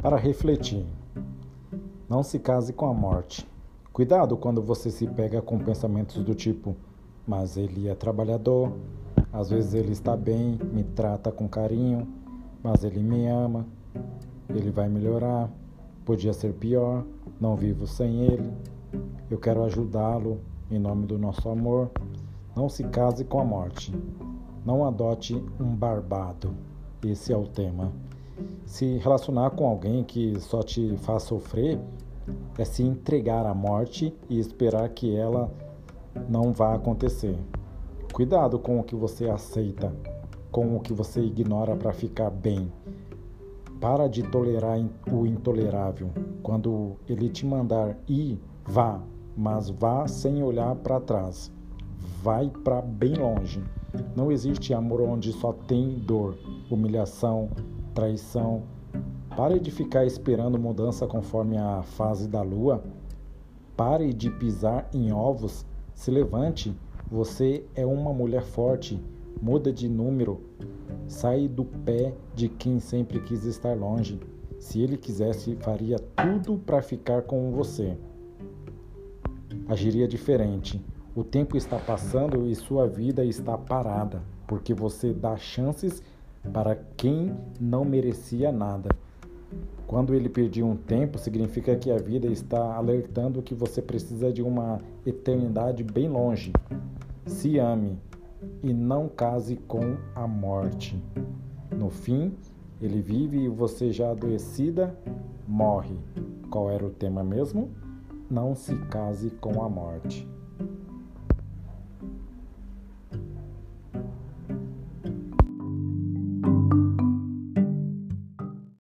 para refletir. Não se case com a morte. Cuidado quando você se pega com pensamentos do tipo: mas ele é trabalhador, às vezes ele está bem, me trata com carinho, mas ele me ama, ele vai melhorar, podia ser pior, não vivo sem ele, eu quero ajudá-lo em nome do nosso amor. Não se case com a morte. Não adote um barbado. Esse é o tema. Se relacionar com alguém que só te faz sofrer é se entregar à morte e esperar que ela não vá acontecer. Cuidado com o que você aceita, com o que você ignora para ficar bem. Para de tolerar o intolerável. Quando ele te mandar ir, vá, mas vá sem olhar para trás. Vai para bem longe. Não existe amor onde só tem dor, humilhação, traição. Pare de ficar esperando mudança conforme a fase da lua. Pare de pisar em ovos. Se levante. Você é uma mulher forte. Muda de número. Sai do pé de quem sempre quis estar longe. Se ele quisesse, faria tudo para ficar com você. Agiria diferente. O tempo está passando e sua vida está parada, porque você dá chances para quem não merecia nada. Quando ele pediu um tempo, significa que a vida está alertando que você precisa de uma eternidade bem longe. Se ame e não case com a morte. No fim, ele vive e você já adoecida morre. Qual era o tema mesmo? Não se case com a morte.